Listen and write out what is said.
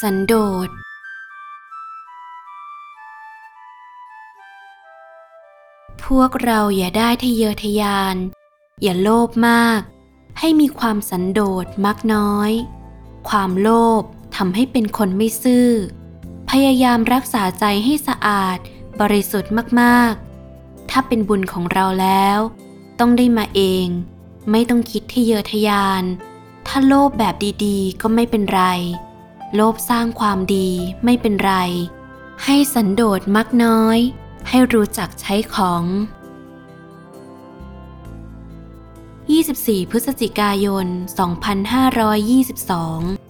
สันโดษ พวกเราอย่าได้ทะเยอทะยาน อย่าโลภมาก ให้มีความสันโดษมักน้อย ความโลภทำให้เป็นคนไม่ซื่อ พยายามรักษาใจให้สะอาดบริสุทธิ์มากๆ ถ้าเป็นบุญของเราแล้ว ต้องได้มาเอง ไม่ต้องคิดทะเยอทะยาน ถ้าโลภแบบดีๆ ก็ไม่เป็นไร โลภสร้างความดีไม่เป็นไร ให้สันโดษมักน้อย ให้รู้จักใช้ของ 24 พฤศจิกายน 2522